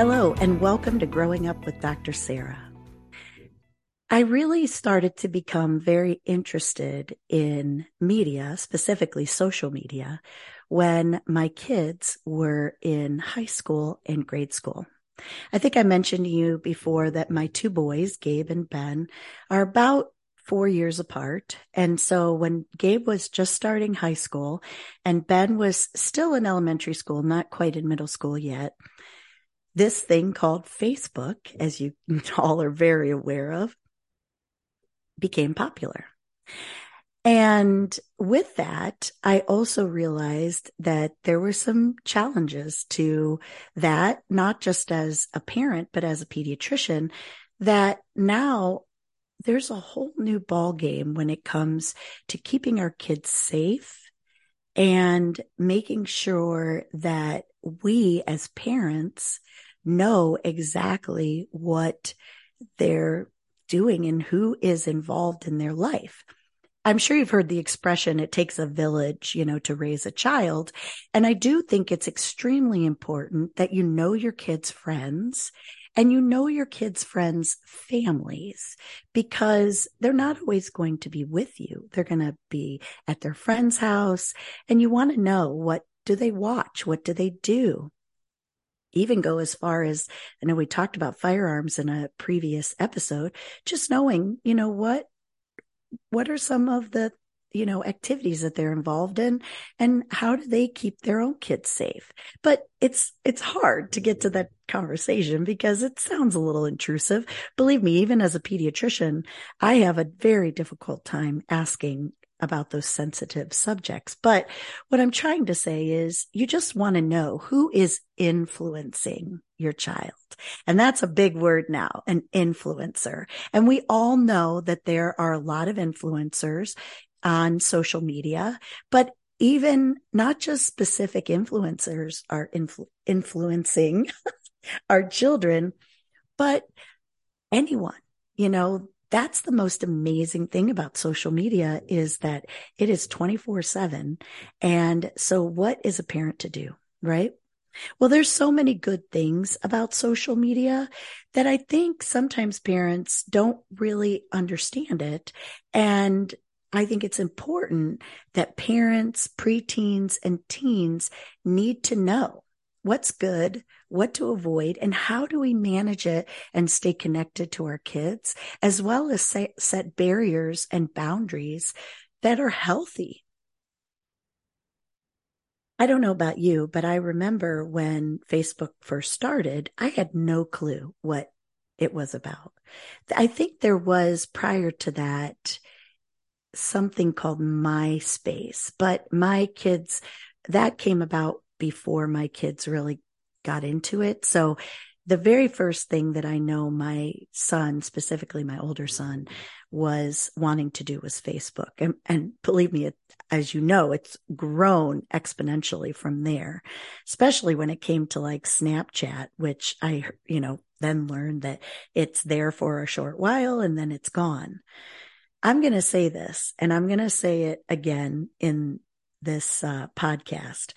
Hello, and welcome to Growing Up with Dr. Sarah. I really started to become very interested in media, specifically social media, when my kids were in high school and grade school. I think I mentioned to you before that my two boys, Gabe and Ben, are about four years apart. And so when Gabe was just starting high school and Ben was still in elementary school, not quite in middle school yet, this thing called Facebook, as you all are very aware of, became popular. And with that, I also realized that there were some challenges to that, not just as a parent, but as a pediatrician, that now there's a whole new ball game when it comes to keeping our kids safe and making sure that we as parents know exactly what they're doing and who is involved in their life. I'm sure you've heard the expression, it takes a village, you know, to raise a child. And I do think it's extremely important that you know your kids' friends and you know your kids' friends' families because they're not always going to be with you. They're going to be at their friend's house and you want to know what do they watch? What do they do? Even go as far as I know we talked about firearms in a previous episode, just knowing, you know, what what are some of the you know activities that they're involved in and how do they keep their own kids safe? But it's it's hard to get to that conversation because it sounds a little intrusive. Believe me even as a pediatrician i have a very difficult time asking about those sensitive subjects. But what I'm trying to say is you just want to know who is influencing your child. And that's a big word now, an influencer. And we all know that there are a lot of influencers on social media, but even not just specific influencers are influ- influencing our children, but anyone, you know, that's the most amazing thing about social media is that it is 24 seven. And so what is a parent to do? Right. Well, there's so many good things about social media that I think sometimes parents don't really understand it. And I think it's important that parents, preteens and teens need to know what's good, what to avoid, and how do we manage it and stay connected to our kids, as well as say, set barriers and boundaries that are healthy. I don't know about you, but I remember when Facebook first started, I had no clue what it was about. I think there was prior to that something called MySpace, but my kids, that came about before my kids really got into it. So the very first thing that I know my son, specifically my older son, was wanting to do was Facebook. And, and believe me, it, as you know, it's grown exponentially from there, especially when it came to like Snapchat, which I, you know, then learned that it's there for a short while and then it's gone. I'm going to say this and I'm going to say it again in this uh, podcast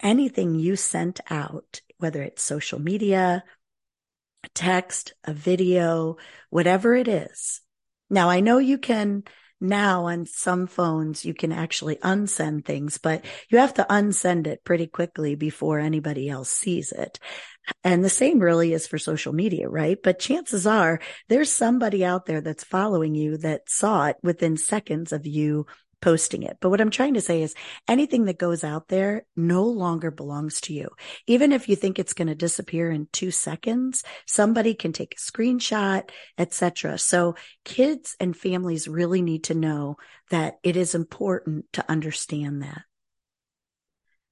anything you sent out, whether it's social media, a text, a video, whatever it is. Now I know you can now on some phones, you can actually unsend things, but you have to unsend it pretty quickly before anybody else sees it. And the same really is for social media, right? But chances are there's somebody out there that's following you that saw it within seconds of you posting it. But what I'm trying to say is anything that goes out there no longer belongs to you. Even if you think it's going to disappear in two seconds, somebody can take a screenshot, etc. So kids and families really need to know that it is important to understand that.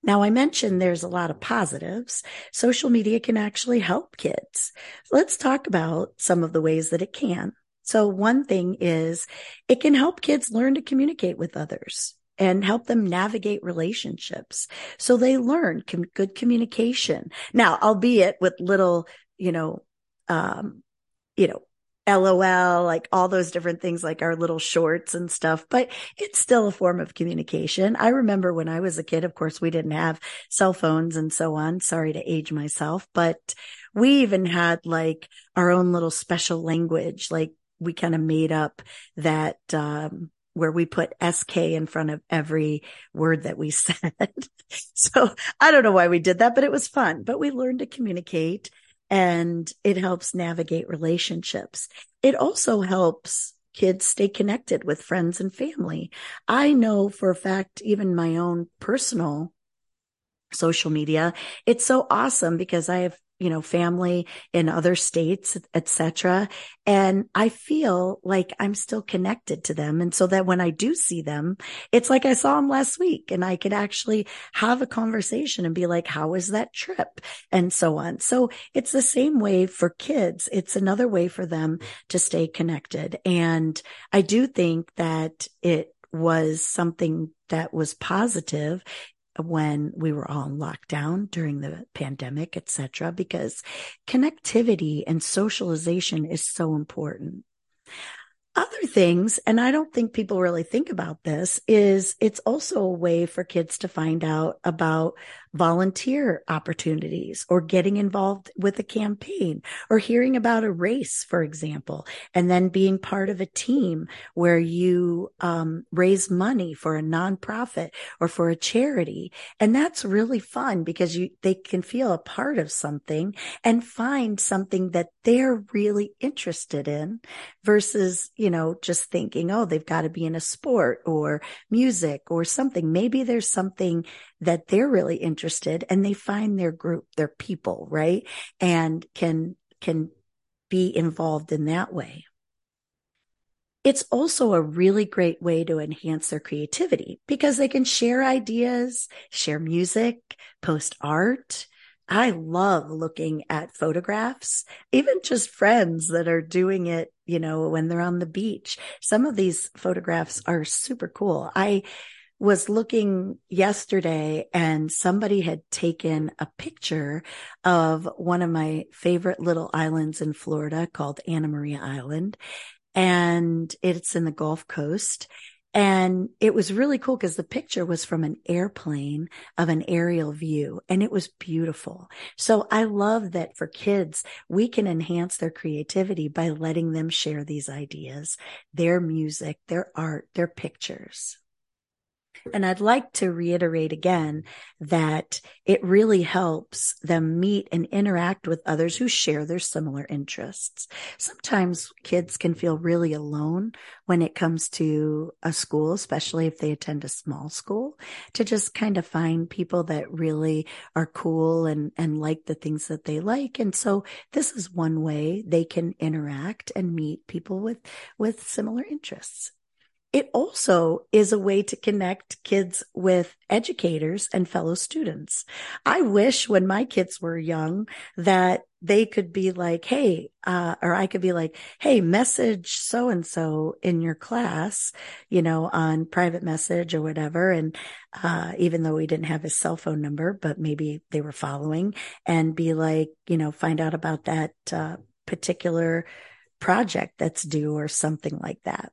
Now, I mentioned there's a lot of positives. Social media can actually help kids. Let's talk about some of the ways that it can. So one thing is it can help kids learn to communicate with others and help them navigate relationships. So they learn com- good communication. Now, albeit with little, you know, um, you know, LOL, like all those different things, like our little shorts and stuff, but it's still a form of communication. I remember when I was a kid, of course, we didn't have cell phones and so on. Sorry to age myself, but we even had like our own little special language. Like we kind of made up that, um, where we put SK in front of every word that we said. so I don't know why we did that, but it was fun, but we learned to communicate and it helps navigate relationships. It also helps kids stay connected with friends and family. I know for a fact, even my own personal social media, it's so awesome because I have you know, family in other states, etc. And I feel like I'm still connected to them. And so that when I do see them, it's like I saw them last week and I could actually have a conversation and be like, how was that trip? And so on. So it's the same way for kids. It's another way for them to stay connected. And I do think that it was something that was positive when we were all in lockdown during the pandemic, etc., because connectivity and socialization is so important. Other things, and I don't think people really think about this, is it's also a way for kids to find out about volunteer opportunities or getting involved with a campaign or hearing about a race, for example, and then being part of a team where you um, raise money for a nonprofit or for a charity. And that's really fun because you, they can feel a part of something and find something that they're really interested in versus, you know, just thinking, oh, they've got to be in a sport or music or something. Maybe there's something that they're really interested and they find their group, their people, right? And can, can be involved in that way. It's also a really great way to enhance their creativity because they can share ideas, share music, post art. I love looking at photographs, even just friends that are doing it, you know, when they're on the beach. Some of these photographs are super cool. I was looking yesterday and somebody had taken a picture of one of my favorite little islands in Florida called Anna Maria Island. And it's in the Gulf Coast. And it was really cool because the picture was from an airplane of an aerial view and it was beautiful. So I love that for kids, we can enhance their creativity by letting them share these ideas, their music, their art, their pictures. And I'd like to reiterate again that it really helps them meet and interact with others who share their similar interests. Sometimes kids can feel really alone when it comes to a school, especially if they attend a small school, to just kind of find people that really are cool and, and like the things that they like. And so this is one way they can interact and meet people with, with similar interests. It also is a way to connect kids with educators and fellow students. I wish when my kids were young that they could be like, Hey, uh, or I could be like, Hey, message so and so in your class, you know, on private message or whatever. And, uh, even though we didn't have his cell phone number, but maybe they were following and be like, you know, find out about that, uh, particular project that's due or something like that.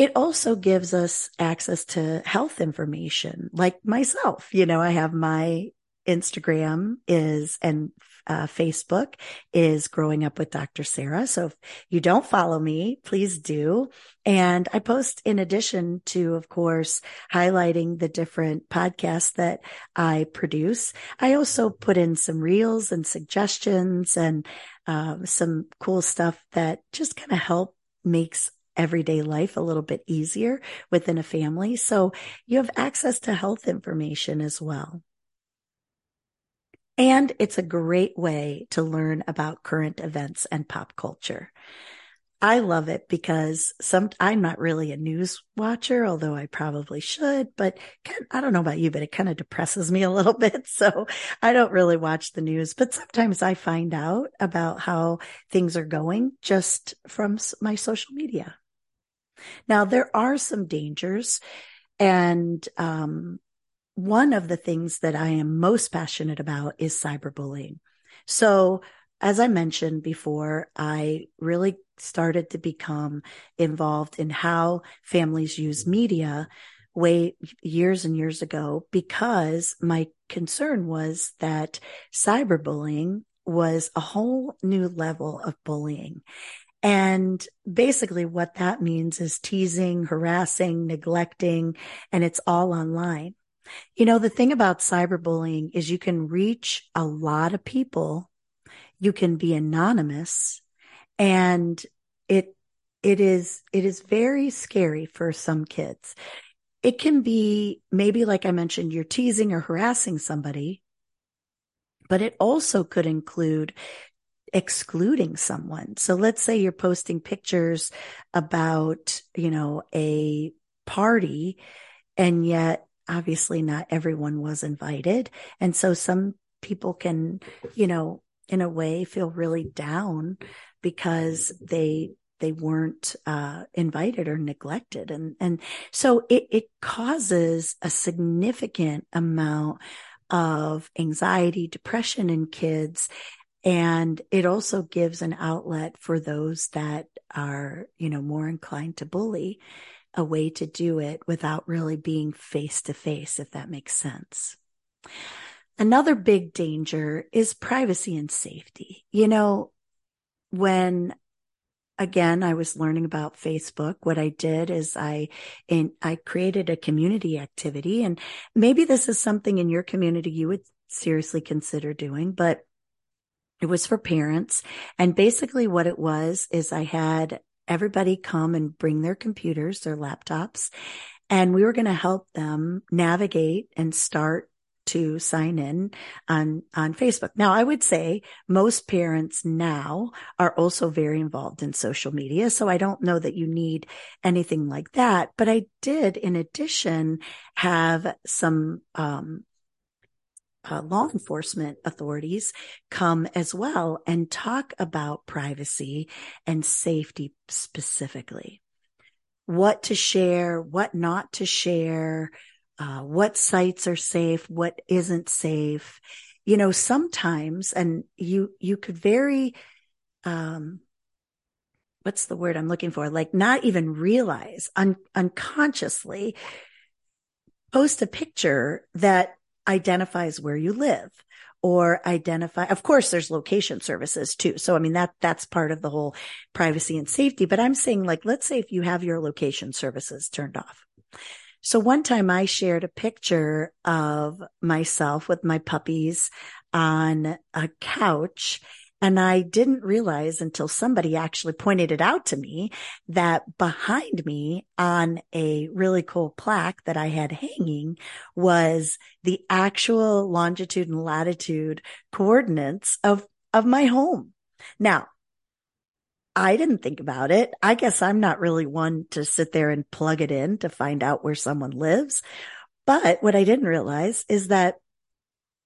It also gives us access to health information, like myself. You know, I have my Instagram is and uh, Facebook is growing up with Dr. Sarah. So if you don't follow me, please do. And I post in addition to, of course, highlighting the different podcasts that I produce. I also put in some reels and suggestions and uh, some cool stuff that just kind of help makes everyday life a little bit easier within a family. So you have access to health information as well. And it's a great way to learn about current events and pop culture. I love it because some, I'm not really a news watcher, although I probably should, but I don't know about you, but it kind of depresses me a little bit. So I don't really watch the news, but sometimes I find out about how things are going just from my social media. Now there are some dangers and, um, one of the things that I am most passionate about is cyberbullying. So as I mentioned before, I really started to become involved in how families use media way years and years ago because my concern was that cyberbullying was a whole new level of bullying. And basically what that means is teasing, harassing, neglecting, and it's all online. You know, the thing about cyberbullying is you can reach a lot of people. You can be anonymous and it, it is, it is very scary for some kids. It can be maybe like I mentioned, you're teasing or harassing somebody, but it also could include excluding someone. So let's say you're posting pictures about, you know, a party and yet obviously not everyone was invited. And so some people can, you know, in a way feel really down because they they weren't uh, invited or neglected and and so it it causes a significant amount of anxiety depression in kids and it also gives an outlet for those that are you know more inclined to bully a way to do it without really being face to face, if that makes sense. Another big danger is privacy and safety. You know, when again, I was learning about Facebook. What I did is I, in, I created a community activity and maybe this is something in your community you would seriously consider doing, but it was for parents. And basically what it was is I had everybody come and bring their computers, their laptops, and we were going to help them navigate and start to sign in on, on Facebook. Now, I would say most parents now are also very involved in social media. So I don't know that you need anything like that, but I did in addition have some, um, uh, law enforcement authorities come as well and talk about privacy and safety specifically. What to share, what not to share, uh, what sites are safe, what isn't safe. You know, sometimes, and you, you could very, um, what's the word I'm looking for? Like not even realize un- unconsciously post a picture that identifies where you live or identify. Of course, there's location services too. So, I mean, that, that's part of the whole privacy and safety. But I'm saying like, let's say if you have your location services turned off. So one time I shared a picture of myself with my puppies on a couch and I didn't realize until somebody actually pointed it out to me that behind me on a really cool plaque that I had hanging was the actual longitude and latitude coordinates of, of my home. Now, I didn't think about it. I guess I'm not really one to sit there and plug it in to find out where someone lives. But what I didn't realize is that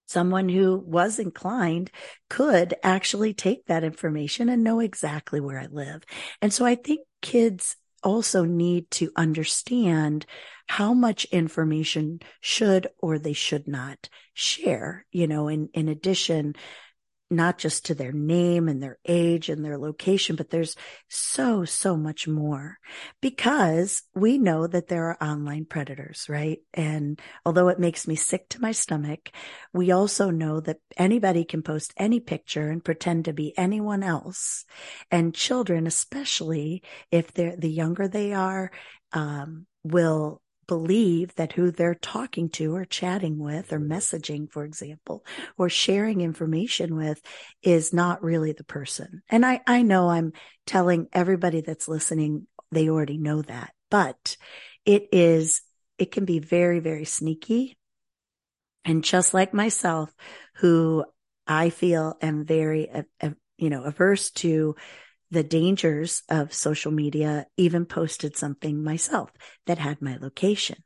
someone who was inclined could actually take that information and know exactly where I live. And so I think kids also need to understand how much information should or they should not share, you know, in, in addition not just to their name and their age and their location, but there's so, so much more because we know that there are online predators, right? And although it makes me sick to my stomach, we also know that anybody can post any picture and pretend to be anyone else. And children, especially if they're the younger they are, um, will believe that who they're talking to or chatting with or messaging, for example, or sharing information with is not really the person. And I, I know I'm telling everybody that's listening, they already know that, but it is, it can be very, very sneaky. And just like myself, who I feel am very, uh, uh, you know, averse to the dangers of social media, even posted something myself that had my location.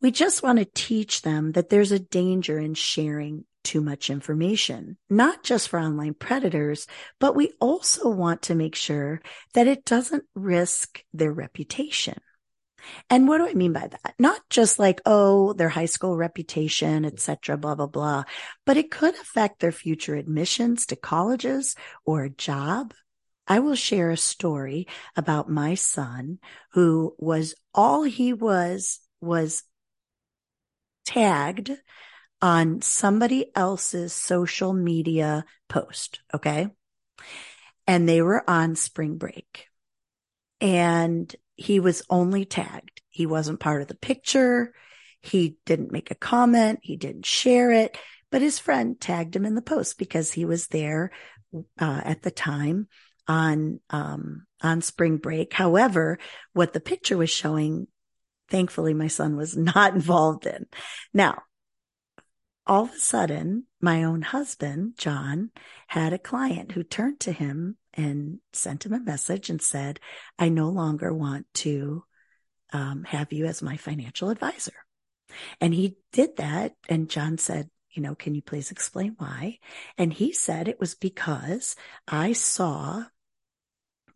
We just want to teach them that there's a danger in sharing too much information, not just for online predators, but we also want to make sure that it doesn't risk their reputation. And what do I mean by that? Not just like, oh, their high school reputation, etc., blah, blah, blah, but it could affect their future admissions to colleges or a job. I will share a story about my son who was all he was was tagged on somebody else's social media post. Okay. And they were on spring break and he was only tagged. He wasn't part of the picture. He didn't make a comment. He didn't share it, but his friend tagged him in the post because he was there uh, at the time on, um, on spring break. However, what the picture was showing, thankfully my son was not involved in. Now, all of a sudden, my own husband, John, had a client who turned to him and sent him a message and said, I no longer want to um, have you as my financial advisor. And he did that. And John said, you know, can you please explain why? And he said it was because I saw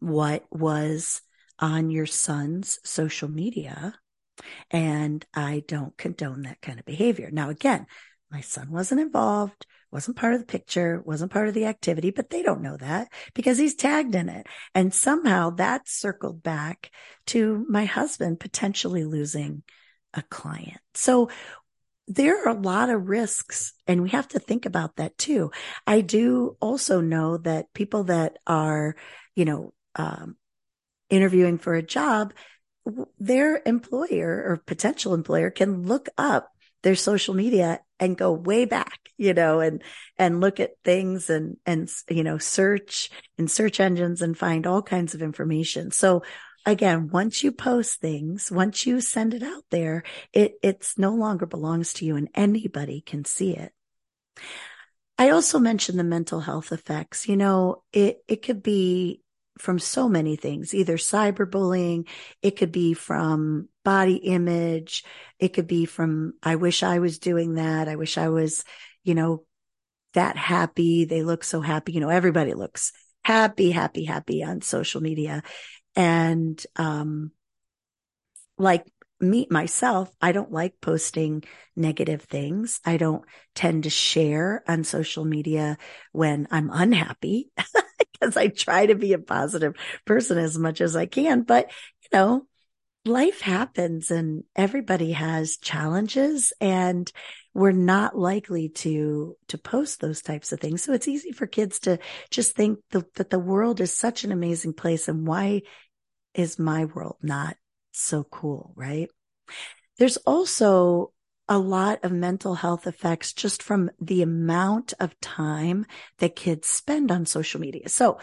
what was on your son's social media and I don't condone that kind of behavior. Now, again, my son wasn't involved, wasn't part of the picture, wasn't part of the activity, but they don't know that because he's tagged in it. And somehow that circled back to my husband potentially losing a client. So there are a lot of risks and we have to think about that too. I do also know that people that are, you know, um, interviewing for a job, their employer or potential employer can look up their social media and go way back, you know, and, and look at things and, and, you know, search in search engines and find all kinds of information. So again, once you post things, once you send it out there, it, it's no longer belongs to you and anybody can see it. I also mentioned the mental health effects. You know, it, it could be from so many things, either cyberbullying, it could be from body image, it could be from, I wish I was doing that. I wish I was, you know, that happy. They look so happy. You know, everybody looks happy, happy, happy on social media. And, um, like me, myself, I don't like posting negative things. I don't tend to share on social media when I'm unhappy. because I try to be a positive person as much as I can. But, you know, life happens and everybody has challenges and we're not likely to, to post those types of things. So it's easy for kids to just think the, that the world is such an amazing place. And why is my world not so cool? Right. There's also a lot of mental health effects just from the amount of time that kids spend on social media. So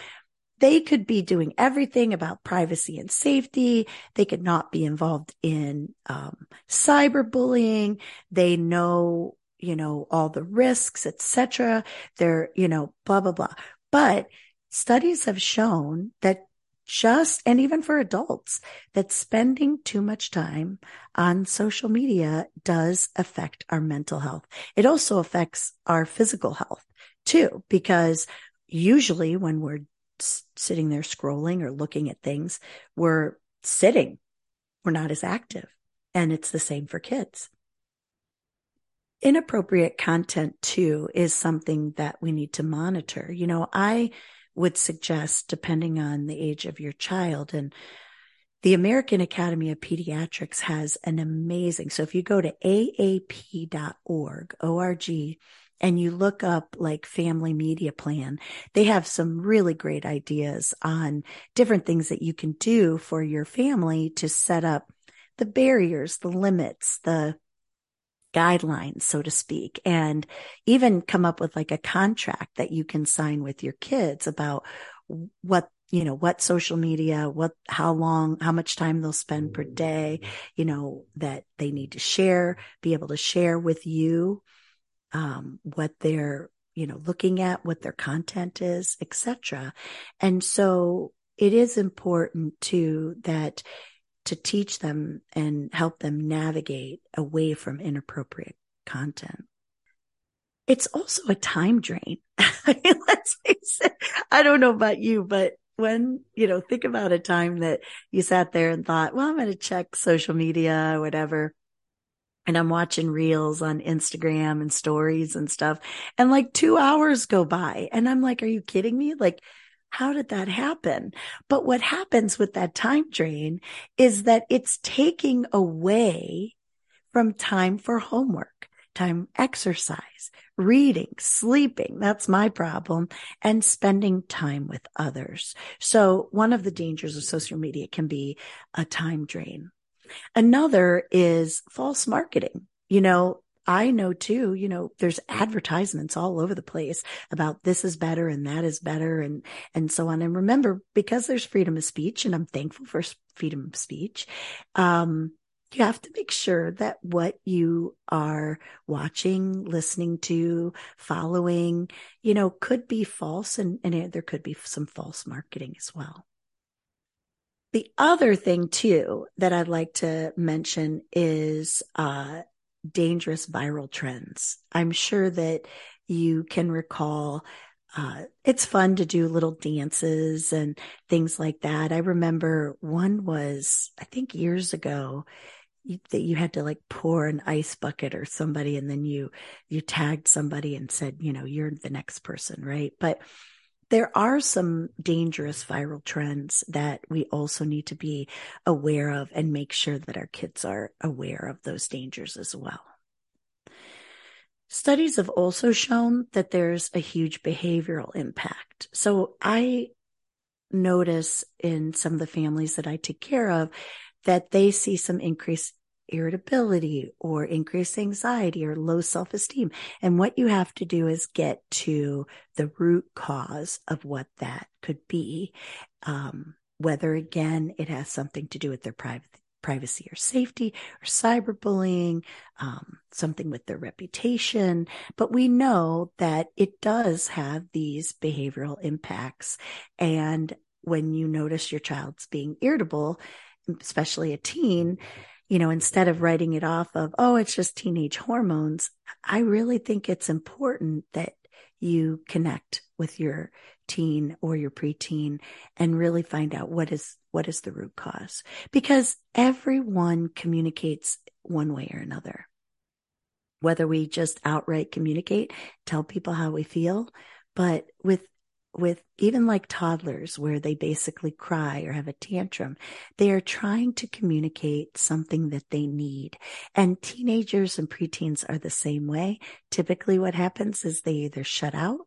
they could be doing everything about privacy and safety. They could not be involved in um, cyberbullying. They know, you know, all the risks, etc. They're, you know, blah blah blah. But studies have shown that just, and even for adults, that spending too much time on social media does affect our mental health. It also affects our physical health too, because usually when we're sitting there scrolling or looking at things, we're sitting. We're not as active. And it's the same for kids. Inappropriate content too is something that we need to monitor. You know, I would suggest, depending on the age of your child. And the American Academy of Pediatrics has an amazing, so if you go to aap.org, O-R-G, and you look up like family media plan, they have some really great ideas on different things that you can do for your family to set up the barriers, the limits, the guidelines, so to speak, and even come up with like a contract that you can sign with your kids about what you know what social media what how long how much time they'll spend per day you know that they need to share be able to share with you um, what they're you know, looking at what their content is, etc. And so it is important to that to teach them and help them navigate away from inappropriate content. It's also a time drain. Let's face it. I don't know about you, but when, you know, think about a time that you sat there and thought, well, I'm going to check social media or whatever. And I'm watching reels on Instagram and stories and stuff. And like two hours go by and I'm like, are you kidding me? Like, how did that happen? But what happens with that time drain is that it's taking away from time for homework, time exercise, reading, sleeping. That's my problem and spending time with others. So one of the dangers of social media can be a time drain. Another is false marketing. You know, I know too, you know, there's advertisements all over the place about this is better and that is better and, and so on. And remember, because there's freedom of speech and I'm thankful for freedom of speech, um, you have to make sure that what you are watching, listening to, following, you know, could be false and, and there could be some false marketing as well. The other thing too that I'd like to mention is, uh, dangerous viral trends. I'm sure that you can recall uh, it's fun to do little dances and things like that. I remember one was, I think years ago, you, that you had to like pour an ice bucket or somebody and then you, you tagged somebody and said, you know, you're the next person, right? But there are some dangerous viral trends that we also need to be aware of and make sure that our kids are aware of those dangers as well. Studies have also shown that there's a huge behavioral impact. So I notice in some of the families that I take care of that they see some increase irritability or increased anxiety or low self esteem. And what you have to do is get to the root cause of what that could be. Um, whether again, it has something to do with their private privacy or safety or cyberbullying, um, something with their reputation. But we know that it does have these behavioral impacts. And when you notice your child's being irritable, especially a teen, you know, instead of writing it off of, oh, it's just teenage hormones, I really think it's important that you connect with your teen or your preteen and really find out what is, what is the root cause because everyone communicates one way or another. Whether we just outright communicate, tell people how we feel, but with with even like toddlers where they basically cry or have a tantrum, they are trying to communicate something that they need. And teenagers and preteens are the same way. Typically what happens is they either shut out,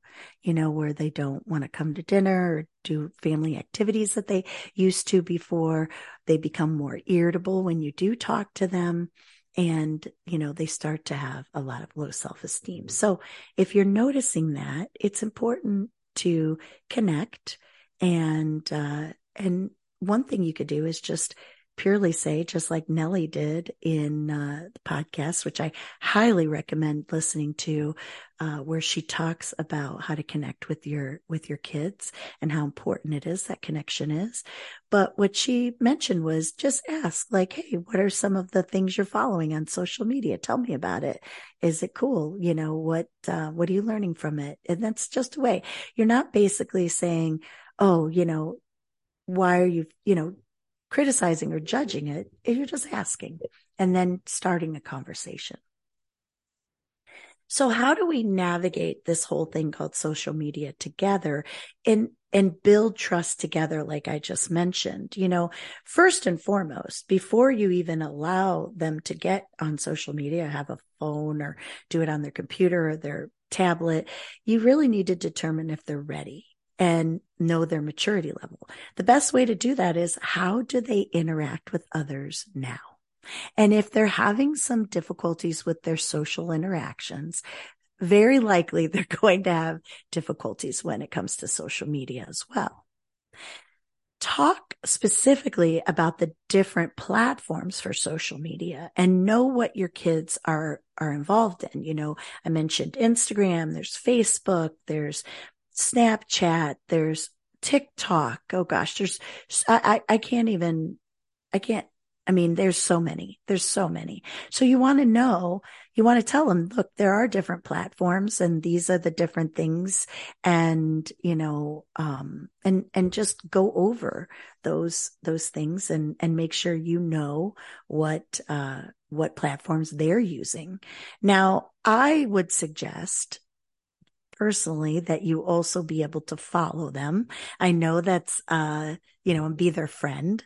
you know, where they don't want to come to dinner or do family activities that they used to before. They become more irritable when you do talk to them and you know they start to have a lot of low self-esteem so if you're noticing that it's important to connect. And uh, and one thing you could do is just purely say, just like Nellie did in uh, the podcast, which I highly recommend listening to, uh, where she talks about how to connect with your with your kids and how important it is that connection is. But what she mentioned was just ask, like, hey, what are some of the things you're following on social media? Tell me about it. Is it cool? You know what? Uh, what are you learning from it? And that's just a way. You're not basically saying, oh, you know, why are you, you know, criticizing or judging it. You're just asking and then starting a conversation. So how do we navigate this whole thing called social media together and, and build trust together? Like I just mentioned, you know, first and foremost, before you even allow them to get on social media, have a phone or do it on their computer or their tablet, you really need to determine if they're ready and know their maturity level. The best way to do that is how do they interact with others now? And if they're having some difficulties with their social interactions, very likely they're going to have difficulties when it comes to social media as well. talk specifically about the different platforms for social media and know what your kids are are involved in. You know, I mentioned Instagram, there's Facebook, there's Snapchat, there's TikTok. Oh gosh, there's I I can't even I can't I mean, there's so many. There's so many. So you want to know, you want to tell them, look, there are different platforms and these are the different things. And, you know, um, and, and just go over those, those things and, and make sure you know what, uh, what platforms they're using. Now, I would suggest personally that you also be able to follow them. I know that's, uh, you know, and be their friend.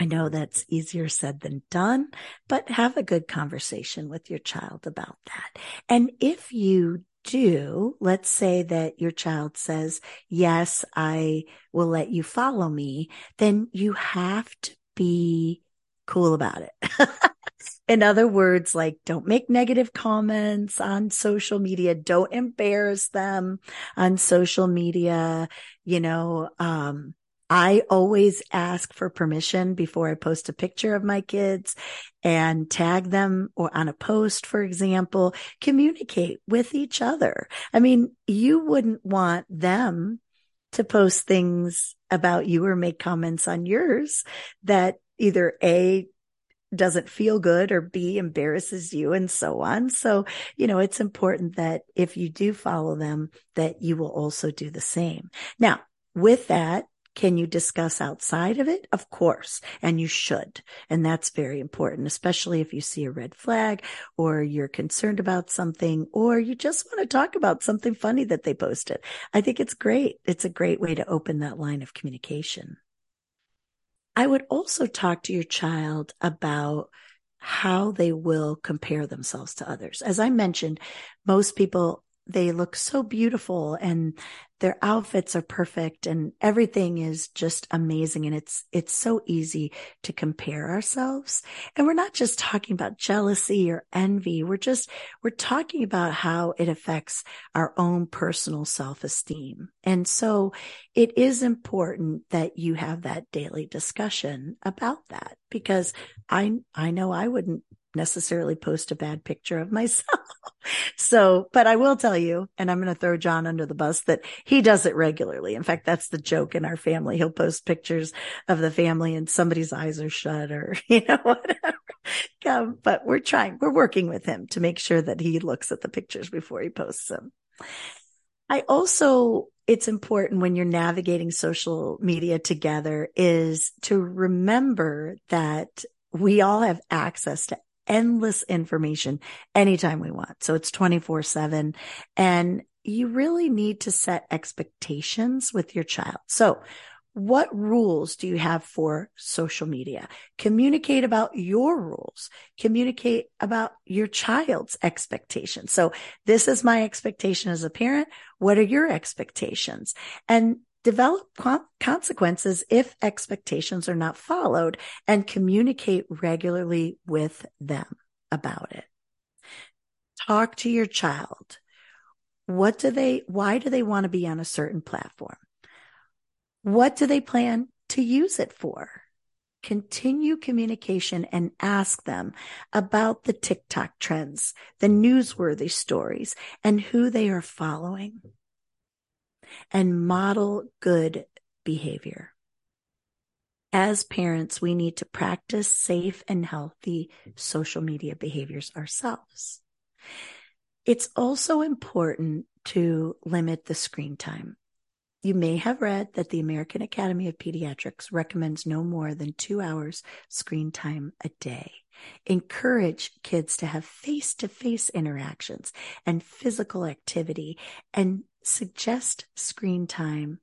I know that's easier said than done, but have a good conversation with your child about that. And if you do, let's say that your child says, yes, I will let you follow me, then you have to be cool about it. In other words, like don't make negative comments on social media. Don't embarrass them on social media. You know, um, I always ask for permission before I post a picture of my kids and tag them or on a post, for example, communicate with each other. I mean, you wouldn't want them to post things about you or make comments on yours that either A, doesn't feel good or B embarrasses you and so on. So, you know, it's important that if you do follow them, that you will also do the same. Now, with that, can you discuss outside of it? Of course. And you should. And that's very important, especially if you see a red flag or you're concerned about something or you just want to talk about something funny that they posted. I think it's great. It's a great way to open that line of communication. I would also talk to your child about how they will compare themselves to others. As I mentioned, most people they look so beautiful and their outfits are perfect and everything is just amazing. And it's it's so easy to compare ourselves. And we're not just talking about jealousy or envy. We're just we're talking about how it affects our own personal self-esteem. And so it is important that you have that daily discussion about that because i i know i wouldn't necessarily post a bad picture of myself. so, but I will tell you, and I'm going to throw John under the bus that he does it regularly. In fact, that's the joke in our family. He'll post pictures of the family and somebody's eyes are shut or, you know, whatever. Um, but we're trying, we're working with him to make sure that he looks at the pictures before he posts them. I also it's important when you're navigating social media together is to remember that we all have access to endless information anytime we want. So it's 24 seven and you really need to set expectations with your child. So what rules do you have for social media? Communicate about your rules. Communicate about your child's expectations. So this is my expectation as a parent. What are your expectations? And develop consequences if expectations are not followed and communicate regularly with them about it. Talk to your child. What do they, why do they want to be on a certain platform? What do they plan to use it for? Continue communication and ask them about the TikTok trends, the newsworthy stories, and who they are following and model good behavior. As parents, we need to practice safe and healthy social media behaviors ourselves. It's also important to limit the screen time. You may have read that the American Academy of Pediatrics recommends no more than two hours screen time a day. Encourage kids to have face to face interactions and physical activity and suggest screen time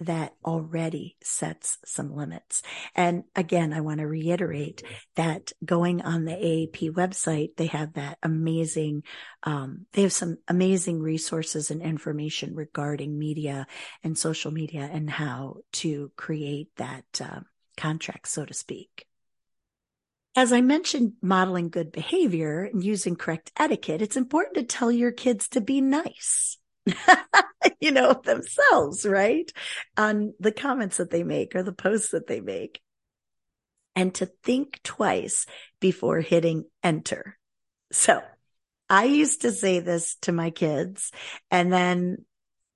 that already sets some limits. And again, I want to reiterate that going on the AAP website, they have that amazing, um, they have some amazing resources and information regarding media and social media and how to create that uh, contract, so to speak. As I mentioned, modeling good behavior and using correct etiquette, it's important to tell your kids to be nice you know, themselves, right? On the comments that they make or the posts that they make. And to think twice before hitting enter. So I used to say this to my kids and then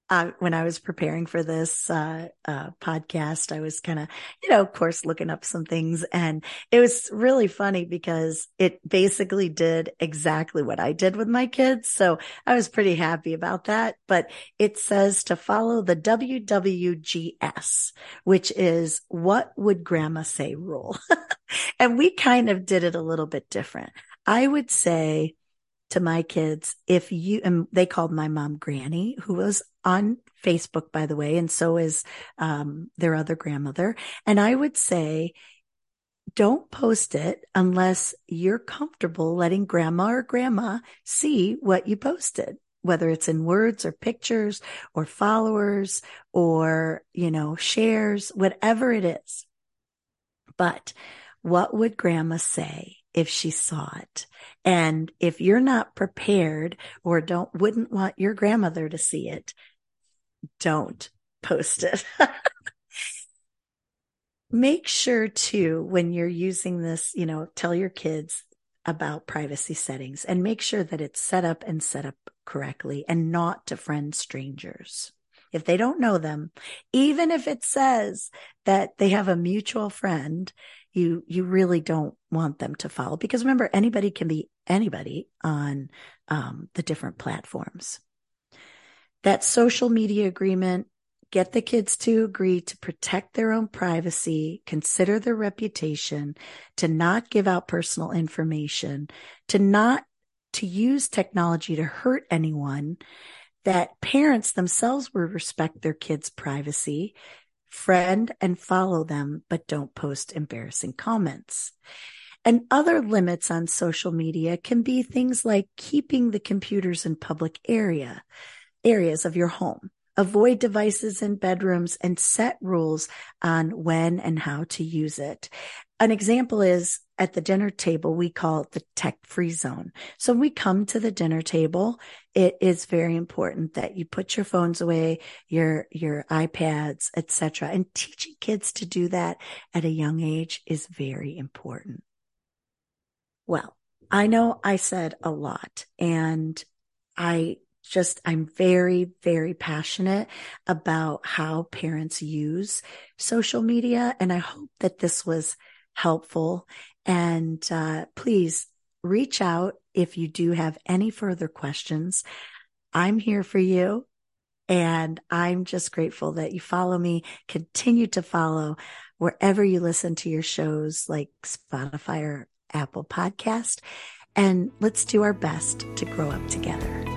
uh, when I was preparing for this uh, uh, podcast, I was kind of, you know, of course, looking up some things, and it was really funny because it basically did exactly what I did with my kids. So I was pretty happy about that. But it says to follow the WWGS, which is what would Grandma say rule, and we kind of did it a little bit different. I would say to my kids, if you, and they called my mom Granny, who was on Facebook, by the way, and so is um, their other grandmother. And I would say, don't post it unless you're comfortable letting grandma or grandma see what you posted, whether it's in words or pictures or followers or, you know, shares, whatever it is. But what would grandma say if she saw it. And if you're not prepared or don't, wouldn't want your grandmother to see it, don't post it. Make sure too, when you're using this, you know, tell your kids about privacy settings and make sure that it's set up and set up correctly and not to friend strangers. If they don't know them, even if it says that they have a mutual friend you you really don't want them to follow because remember anybody can be anybody on um, the different platforms. That social media agreement get the kids to agree to protect their own privacy consider their reputation to not give out personal information to not to use technology to hurt anyone that parents themselves will respect their kids privacy friend and follow them, but don't post embarrassing comments. And other limits on social media can be things like keeping the computers in public area, areas of your home. Avoid devices in bedrooms and set rules on when and how to use it. An example is at the dinner table, we call it the tech free zone. So when we come to the dinner table, it is very important that you put your phones away, your, your iPads, etc. And teaching kids to do that at a young age is very important. Well, I know I said a lot and I just, I'm very, very passionate about how parents use social media. And I hope that this was helpful. And uh, please reach out if you do have any further questions. I'm here for you. And I'm just grateful that you follow me, continue to follow wherever you listen to your shows like Spotify or Apple Podcast. And let's do our best to grow up together.